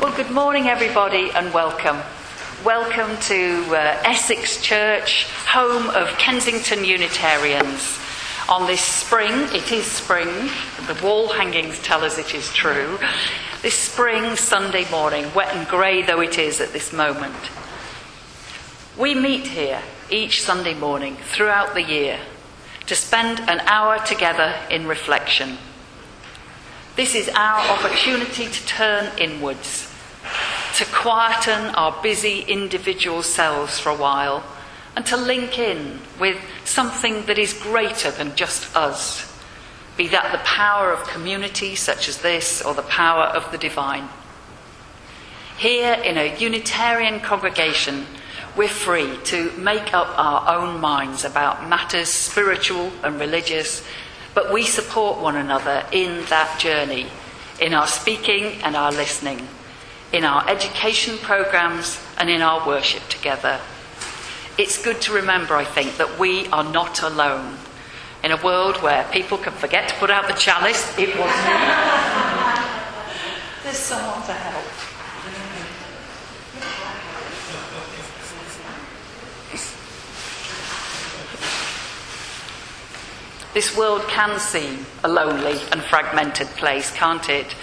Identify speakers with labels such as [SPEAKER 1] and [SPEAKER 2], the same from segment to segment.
[SPEAKER 1] Well, good morning, everybody, and welcome. Welcome to uh, Essex Church, home of Kensington Unitarians. On this spring, it is spring, the wall hangings tell us it is true. This spring Sunday morning, wet and grey though it is at this moment. We meet here each Sunday morning throughout the year to spend an hour together in reflection. This is our opportunity to turn inwards, to quieten our busy individual selves for a while, and to link in with something that is greater than just us, be that the power of community such as this or the power of the divine. Here in a Unitarian congregation, we're free to make up our own minds about matters spiritual and religious, but we support one another in that journey, in our speaking and our listening, in our education programs and in our worship together. It's good to remember, I think, that we are not alone. In a world where people can forget to put out the chalice, it was me. There's someone to help. This world can seem a lonely and fragmented place, can't it?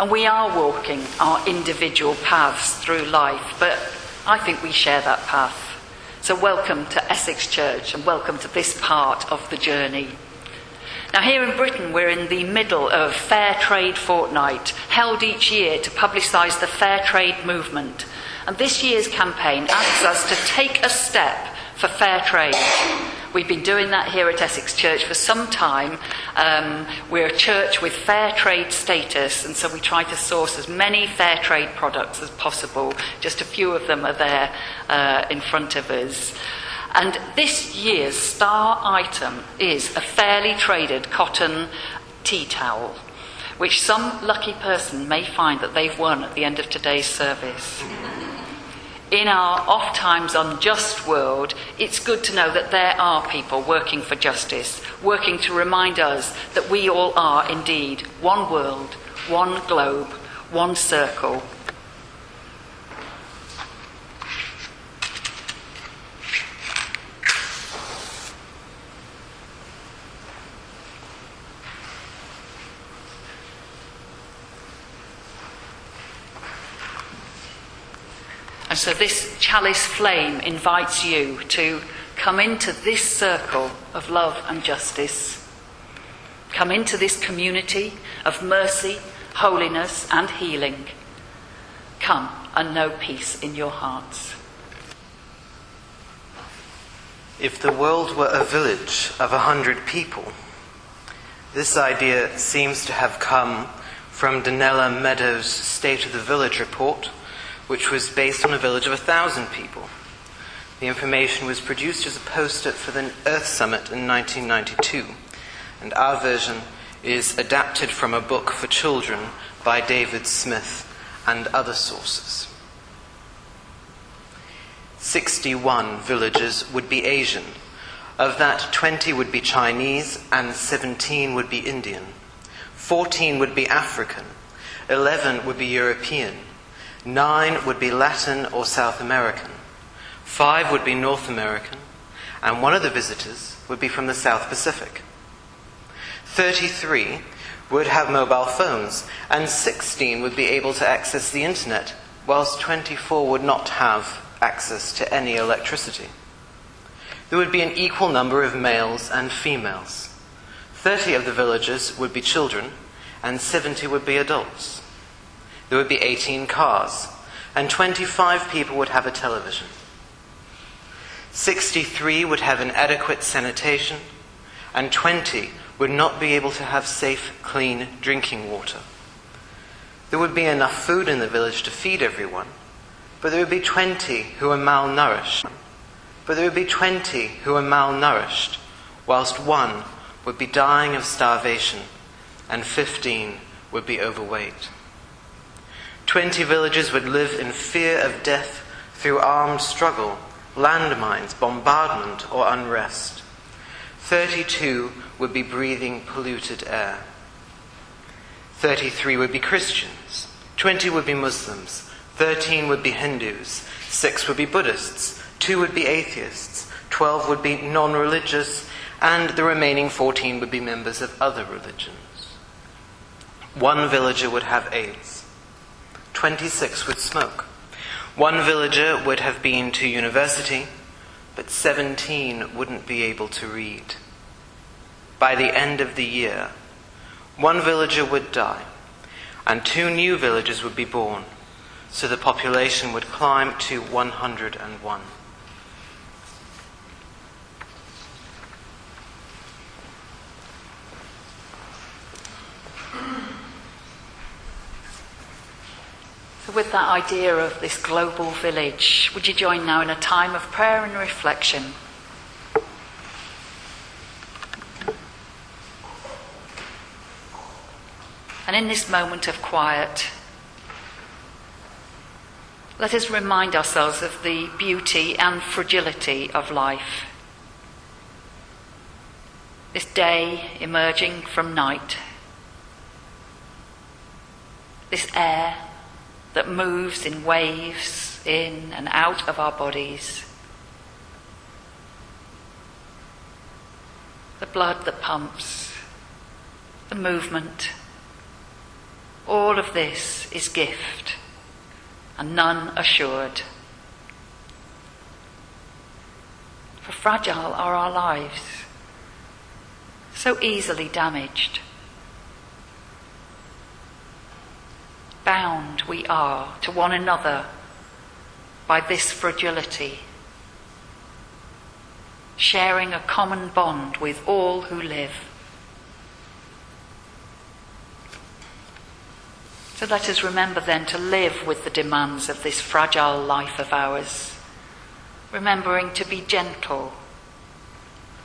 [SPEAKER 1] And we are walking our individual paths through life, but I think we share that path. So, welcome to Essex Church and welcome to this part of the journey. Now, here in Britain, we're in the middle of Fair Trade Fortnight, held each year to publicise the fair trade movement. And this year's campaign asks us to take a step for fair trade. We've been doing that here at Essex Church for some time. Um, we're a church with fair trade status, and so we try to source as many fair trade products as possible. Just a few of them are there uh, in front of us. And this year's star item is a fairly traded cotton tea towel, which some lucky person may find that they've won at the end of today's service in our oft times unjust world, it's good to know that there are people working for justice, working to remind us that we all are indeed one world, one globe, one circle, And so this chalice flame invites you to come into this circle of love and justice. Come into this community of mercy, holiness, and healing. Come and know peace in your hearts.
[SPEAKER 2] If the world were a village of a hundred people, this idea seems to have come from Donella Meadows' State of the Village report which was based on a village of a thousand people. The information was produced as a poster for the Earth Summit in 1992, and our version is adapted from a book for children by David Smith and other sources. 61 villages would be Asian. Of that, 20 would be Chinese and 17 would be Indian. 14 would be African. 11 would be European. Nine would be Latin or South American. Five would be North American. And one of the visitors would be from the South Pacific. 33 would have mobile phones, and 16 would be able to access the internet, whilst 24 would not have access to any electricity. There would be an equal number of males and females. 30 of the villagers would be children, and 70 would be adults there would be 18 cars, and 25 people would have a television. 63 would have inadequate sanitation, and 20 would not be able to have safe, clean drinking water. There would be enough food in the village to feed everyone, but there would be 20 who were malnourished. But there would be 20 who were malnourished, whilst one would be dying of starvation, and 15 would be overweight. Twenty villages would live in fear of death through armed struggle, landmines, bombardment, or unrest. Thirty-two would be breathing polluted air. Thirty-three would be Christians. 20 would be Muslims, 13 would be Hindus, 6 would be Buddhists, 2 would be atheists, 12 would be non religious, and the remaining 14 would be members of other religions. One villager would have AIDS, 26 would smoke. One villager would have been to university, but 17 wouldn't be able to read. By the end of the year, one villager would die, and two new villagers would be born, so the population would climb to 101.
[SPEAKER 1] With that idea of this global village, would you join now in a time of prayer and reflection? And in this moment of quiet, let us remind ourselves of the beauty and fragility of life. This day emerging from night, this air that moves in waves in and out of our bodies, the blood that pumps, the movement all of this is gift, and none assured. For fragile are our lives, so easily damaged. Bound we are to one another by this fragility, sharing a common bond with all who live. So let us remember then to live with the demands of this fragile life of ours, remembering to be gentle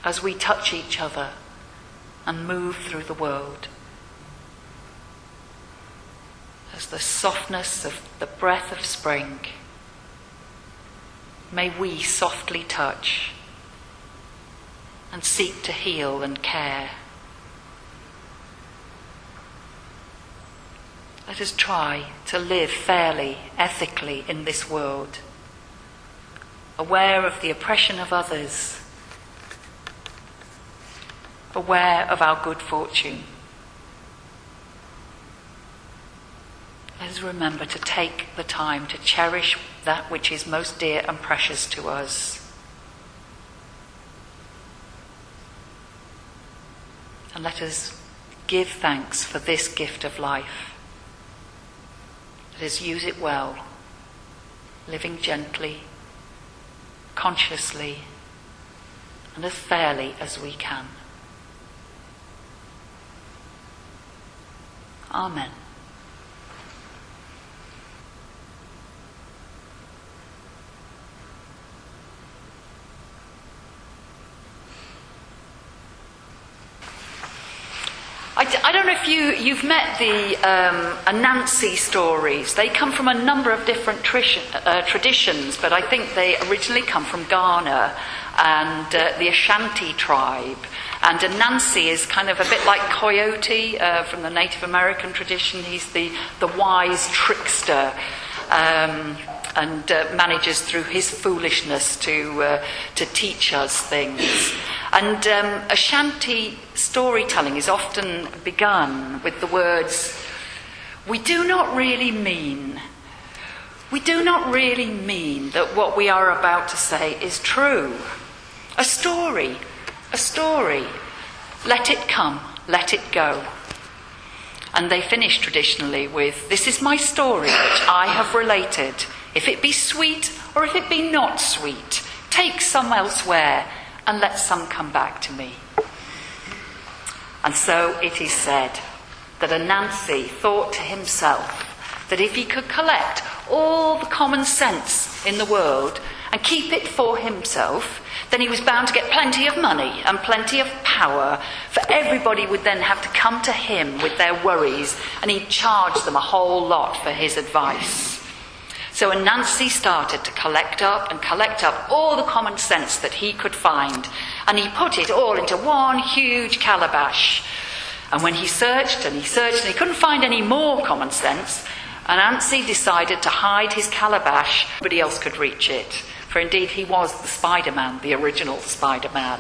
[SPEAKER 1] as we touch each other and move through the world. As the softness of the breath of spring, may we softly touch and seek to heal and care. Let us try to live fairly, ethically in this world, aware of the oppression of others, aware of our good fortune. Let us remember to take the time to cherish that which is most dear and precious to us. And let us give thanks for this gift of life. Let us use it well, living gently, consciously, and as fairly as we can. Amen. I d- I don't know if you, you've met the um, Anansi stories. They come from a number of different uh, traditions, but I think they originally come from Ghana and uh, the Ashanti tribe. And Anansi is kind of a bit like Coyote uh, from the Native American tradition. He's the, the wise trickster. Um, and uh, manages through his foolishness to, uh, to teach us things. And um, Ashanti storytelling is often begun with the words, We do not really mean, we do not really mean that what we are about to say is true. A story, a story. Let it come, let it go. And they finish traditionally with, This is my story which I have related. If it be sweet or if it be not sweet, take some elsewhere and let some come back to me. And so it is said that Anansi thought to himself that if he could collect all the common sense in the world and keep it for himself, then he was bound to get plenty of money and plenty of power, for everybody would then have to come to him with their worries, and he'd charge them a whole lot for his advice. So Anansi started to collect up and collect up all the common sense that he could find, and he put it all into one huge calabash. And when he searched and he searched and he couldn't find any more common sense, Anansi decided to hide his calabash. Nobody else could reach it. For indeed, he was the Spider Man, the original Spider Man.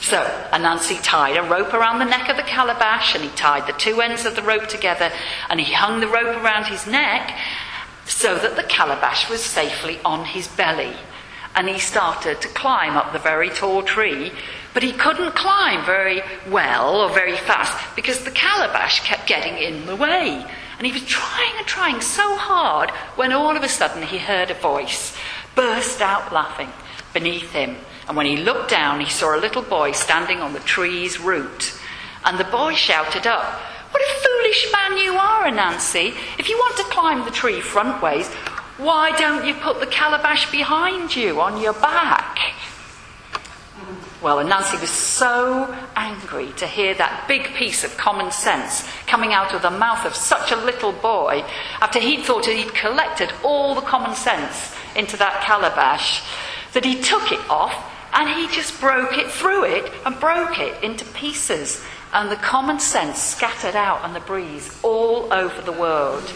[SPEAKER 1] So Anansi tied a rope around the neck of the calabash and he tied the two ends of the rope together and he hung the rope around his neck so that the calabash was safely on his belly. And he started to climb up the very tall tree, but he couldn't climb very well or very fast because the calabash kept getting in the way. And he was trying and trying so hard when all of a sudden he heard a voice burst out laughing beneath him. And when he looked down, he saw a little boy standing on the tree's root. And the boy shouted up, What a foolish man you are, Anansi. If you want to climb the tree frontways, why don't you put the calabash behind you on your back? Well, Anansi was so angry to hear that big piece of common sense coming out of the mouth of such a little boy after he'd thought he'd collected all the common sense into that calabash that he took it off and he just broke it through it and broke it into pieces. And the common sense scattered out on the breeze all over the world.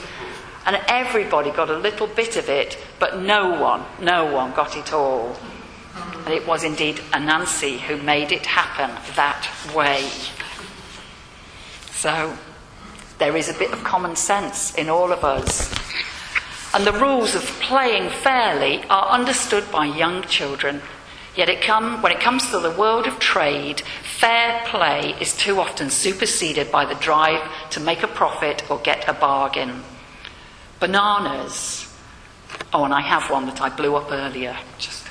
[SPEAKER 1] And everybody got a little bit of it, but no one, no one got it all. And it was indeed Anansi who made it happen that way. So there is a bit of common sense in all of us. And the rules of playing fairly are understood by young children. Yet it come, when it comes to the world of trade, fair play is too often superseded by the drive to make a profit or get a bargain. Bananas. Oh, and I have one that I blew up earlier. Just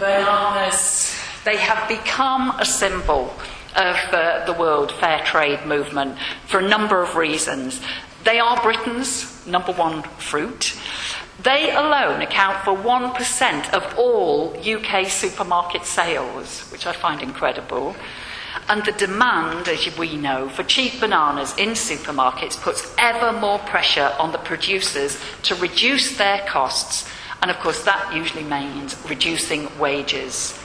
[SPEAKER 1] Bananas, they have become a symbol of uh, the world fair trade movement for a number of reasons. They are Britain's number one fruit. They alone account for 1% of all UK supermarket sales, which I find incredible. And the demand, as we know, for cheap bananas in supermarkets puts ever more pressure on the producers to reduce their costs and of course, that usually means reducing wages.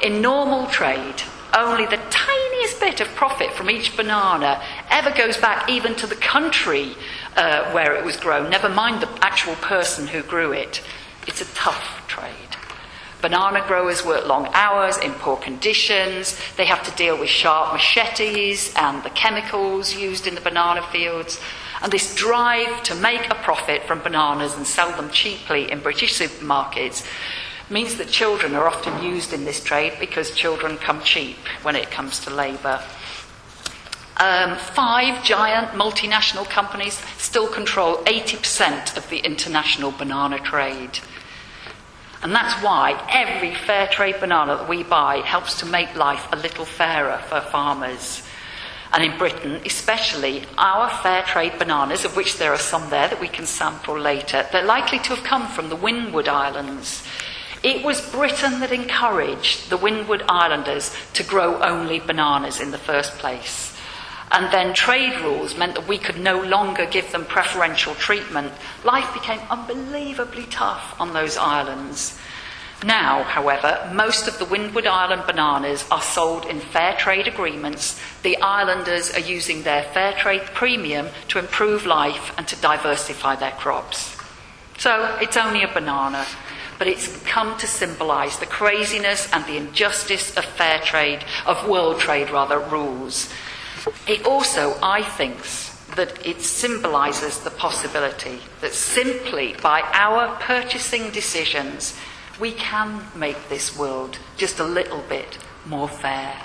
[SPEAKER 1] In normal trade, only the tiniest bit of profit from each banana ever goes back even to the country uh, where it was grown, never mind the actual person who grew it. It's a tough trade. Banana growers work long hours in poor conditions. They have to deal with sharp machetes and the chemicals used in the banana fields. And this drive to make a profit from bananas and sell them cheaply in British supermarkets means that children are often used in this trade because children come cheap when it comes to labour. Um, five giant multinational companies still control 80% of the international banana trade. And that's why every fair trade banana that we buy helps to make life a little fairer for farmers. And in Britain, especially, our fair trade bananas, of which there are some there that we can sample later, they're likely to have come from the Windward Islands. It was Britain that encouraged the Windward Islanders to grow only bananas in the first place. And then trade rules meant that we could no longer give them preferential treatment. Life became unbelievably tough on those islands. Now, however, most of the Windward Island bananas are sold in fair trade agreements. The islanders are using their fair trade premium to improve life and to diversify their crops. So it's only a banana, but it's come to symbolize the craziness and the injustice of fair trade, of world trade rather, rules. It also, I think, that it symbolizes the possibility that simply by our purchasing decisions, we can make this world just a little bit more fair.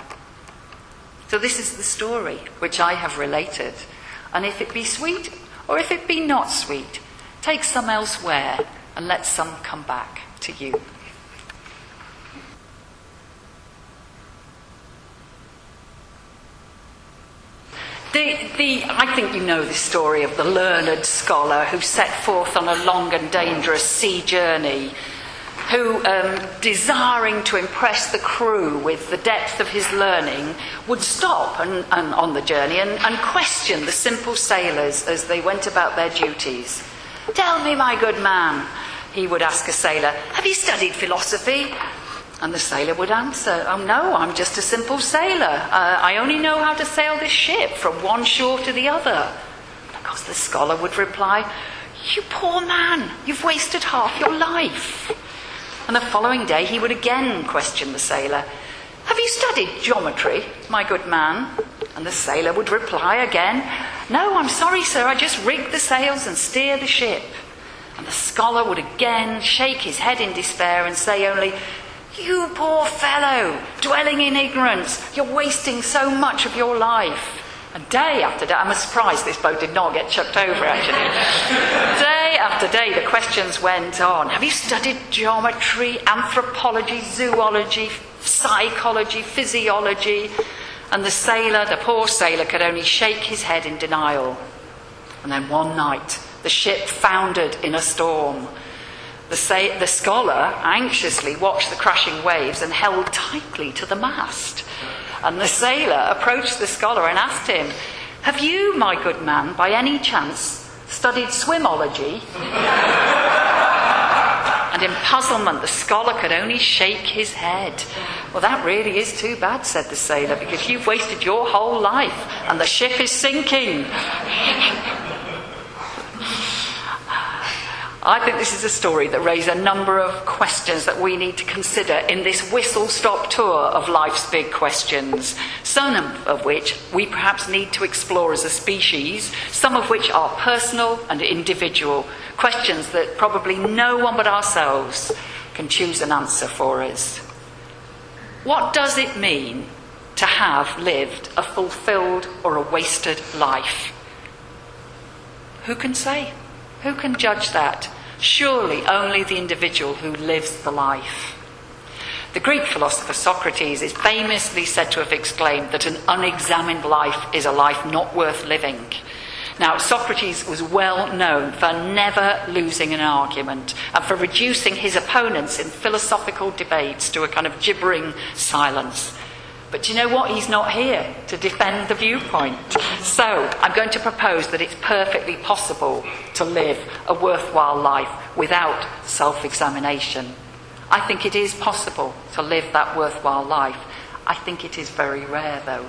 [SPEAKER 1] So, this is the story which I have related. And if it be sweet or if it be not sweet, take some elsewhere and let some come back to you. The, the, I think you know the story of the learned scholar who set forth on a long and dangerous sea journey who, um, desiring to impress the crew with the depth of his learning, would stop and, and on the journey and, and question the simple sailors as they went about their duties. Tell me, my good man, he would ask a sailor, Have you studied philosophy? And the sailor would answer, Oh no, I'm just a simple sailor. Uh, I only know how to sail this ship from one shore to the other. Of course, the scholar would reply, You poor man, you've wasted half your life. And the following day, he would again question the sailor, Have you studied geometry, my good man? And the sailor would reply again, No, I'm sorry, sir, I just rig the sails and steer the ship. And the scholar would again shake his head in despair and say only, you poor fellow, dwelling in ignorance, you're wasting so much of your life. And day after day, I'm surprised this boat did not get chucked over actually. day after day, the questions went on. Have you studied geometry, anthropology, zoology, psychology, physiology? And the sailor, the poor sailor, could only shake his head in denial. And then one night, the ship foundered in a storm. The, sa- the scholar anxiously watched the crashing waves and held tightly to the mast. And the sailor approached the scholar and asked him, Have you, my good man, by any chance studied swimology? and in puzzlement, the scholar could only shake his head. Well, that really is too bad, said the sailor, because you've wasted your whole life and the ship is sinking. I think this is a story that raises a number of questions that we need to consider in this whistle stop tour of life's big questions, some of which we perhaps need to explore as a species, some of which are personal and individual, questions that probably no one but ourselves can choose an answer for us. What does it mean to have lived a fulfilled or a wasted life? Who can say? Who can judge that? Surely only the individual who lives the life. The Greek philosopher Socrates is famously said to have exclaimed that an unexamined life is a life not worth living. Now, Socrates was well known for never losing an argument and for reducing his opponents in philosophical debates to a kind of gibbering silence. But do you know what? He's not here to defend the viewpoint. So I'm going to propose that it's perfectly possible to live a worthwhile life without self examination. I think it is possible to live that worthwhile life. I think it is very rare, though.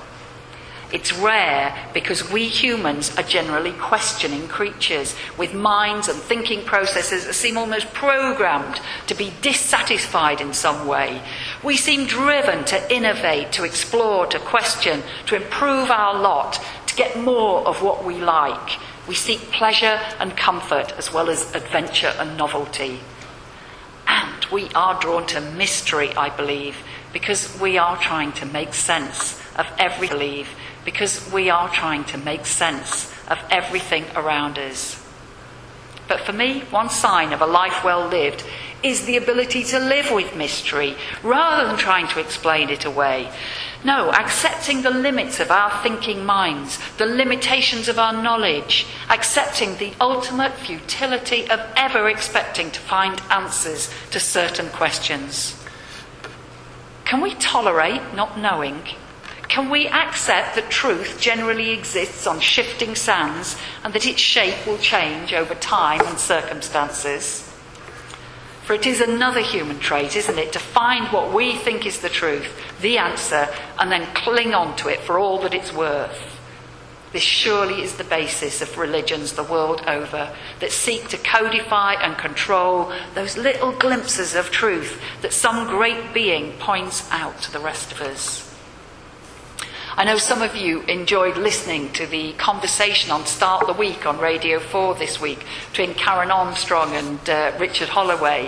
[SPEAKER 1] It's rare because we humans are generally questioning creatures with minds and thinking processes that seem almost programmed to be dissatisfied in some way. We seem driven to innovate, to explore, to question, to improve our lot, to get more of what we like. We seek pleasure and comfort as well as adventure and novelty. And we are drawn to mystery, I believe, because we are trying to make sense of every belief because we are trying to make sense of everything around us. But for me, one sign of a life well lived is the ability to live with mystery rather than trying to explain it away. No, accepting the limits of our thinking minds, the limitations of our knowledge, accepting the ultimate futility of ever expecting to find answers to certain questions. Can we tolerate not knowing? Can we accept that truth generally exists on shifting sands and that its shape will change over time and circumstances? For it is another human trait, isn't it, to find what we think is the truth, the answer, and then cling on to it for all that it's worth. This surely is the basis of religions the world over that seek to codify and control those little glimpses of truth that some great being points out to the rest of us. I know some of you enjoyed listening to the conversation on Start the Week on Radio 4 this week between Karen Armstrong and uh, Richard Holloway.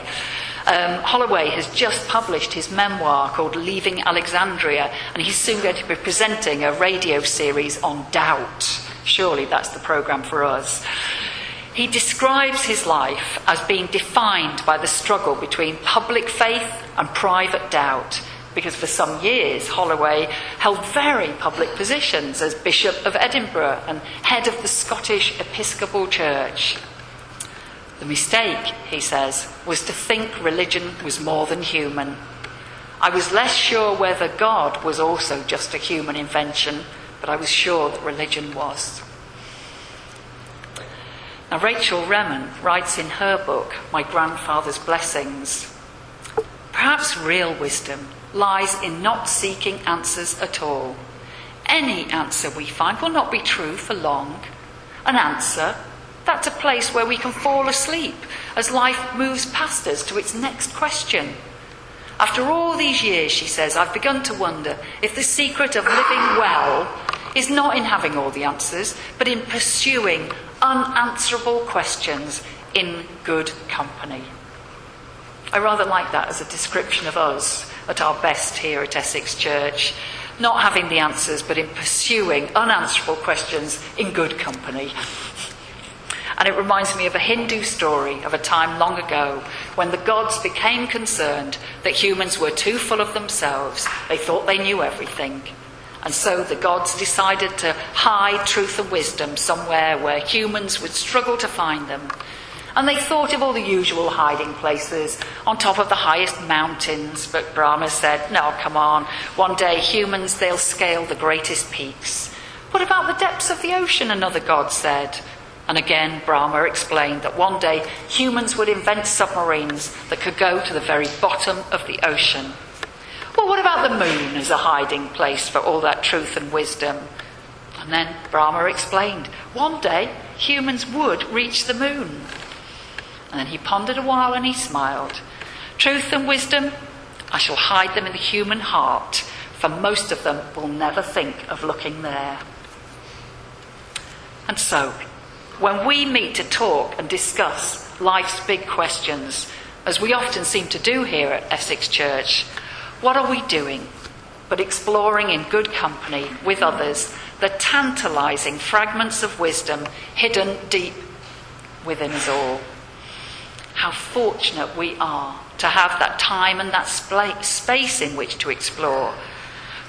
[SPEAKER 1] Um, Holloway has just published his memoir called Leaving Alexandria, and he's soon going to be presenting a radio series on doubt. Surely that's the programme for us. He describes his life as being defined by the struggle between public faith and private doubt because for some years Holloway held very public positions as Bishop of Edinburgh and head of the Scottish Episcopal Church. The mistake, he says, was to think religion was more than human. I was less sure whether God was also just a human invention, but I was sure that religion was. Now, Rachel Remen writes in her book, My Grandfather's Blessings Perhaps real wisdom lies in not seeking answers at all. Any answer we find will not be true for long. An answer, that's a place where we can fall asleep as life moves past us to its next question. After all these years, she says, I've begun to wonder if the secret of living well is not in having all the answers, but in pursuing unanswerable questions in good company. I rather like that as a description of us at our best here at Essex Church. Not having the answers, but in pursuing unanswerable questions in good company. And it reminds me of a Hindu story of a time long ago when the gods became concerned that humans were too full of themselves. They thought they knew everything. And so the gods decided to hide truth and wisdom somewhere where humans would struggle to find them. And they thought of all the usual hiding places on top of the highest mountains. But Brahma said, No, come on. One day humans, they'll scale the greatest peaks. What about the depths of the ocean? Another god said. And again, Brahma explained that one day humans would invent submarines that could go to the very bottom of the ocean. Well, what about the moon as a hiding place for all that truth and wisdom? And then Brahma explained one day humans would reach the moon. And then he pondered a while and he smiled. Truth and wisdom, I shall hide them in the human heart, for most of them will never think of looking there. And so, when we meet to talk and discuss life's big questions, as we often seem to do here at Essex Church, what are we doing but exploring in good company with others the tantalizing fragments of wisdom hidden deep within us all? How fortunate we are to have that time and that space in which to explore.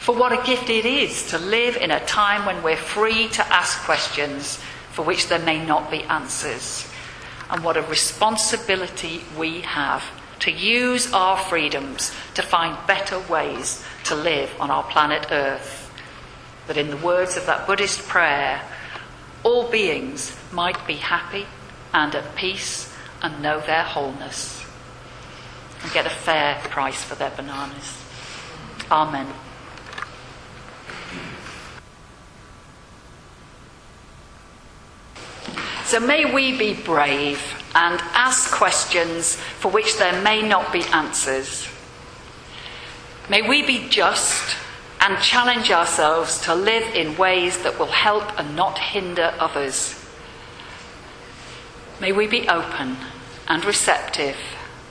[SPEAKER 1] For what a gift it is to live in a time when we're free to ask questions for which there may not be answers. And what a responsibility we have to use our freedoms to find better ways to live on our planet Earth. That in the words of that Buddhist prayer, all beings might be happy and at peace and know their wholeness and get a fair price for their bananas. Amen. So may we be brave and ask questions for which there may not be answers. May we be just and challenge ourselves to live in ways that will help and not hinder others. May we be open and receptive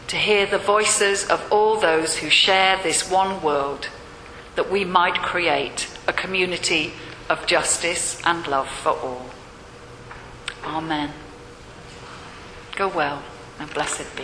[SPEAKER 1] to hear the voices of all those who share this one world, that we might create a community of justice and love for all. Amen. Go well and blessed be.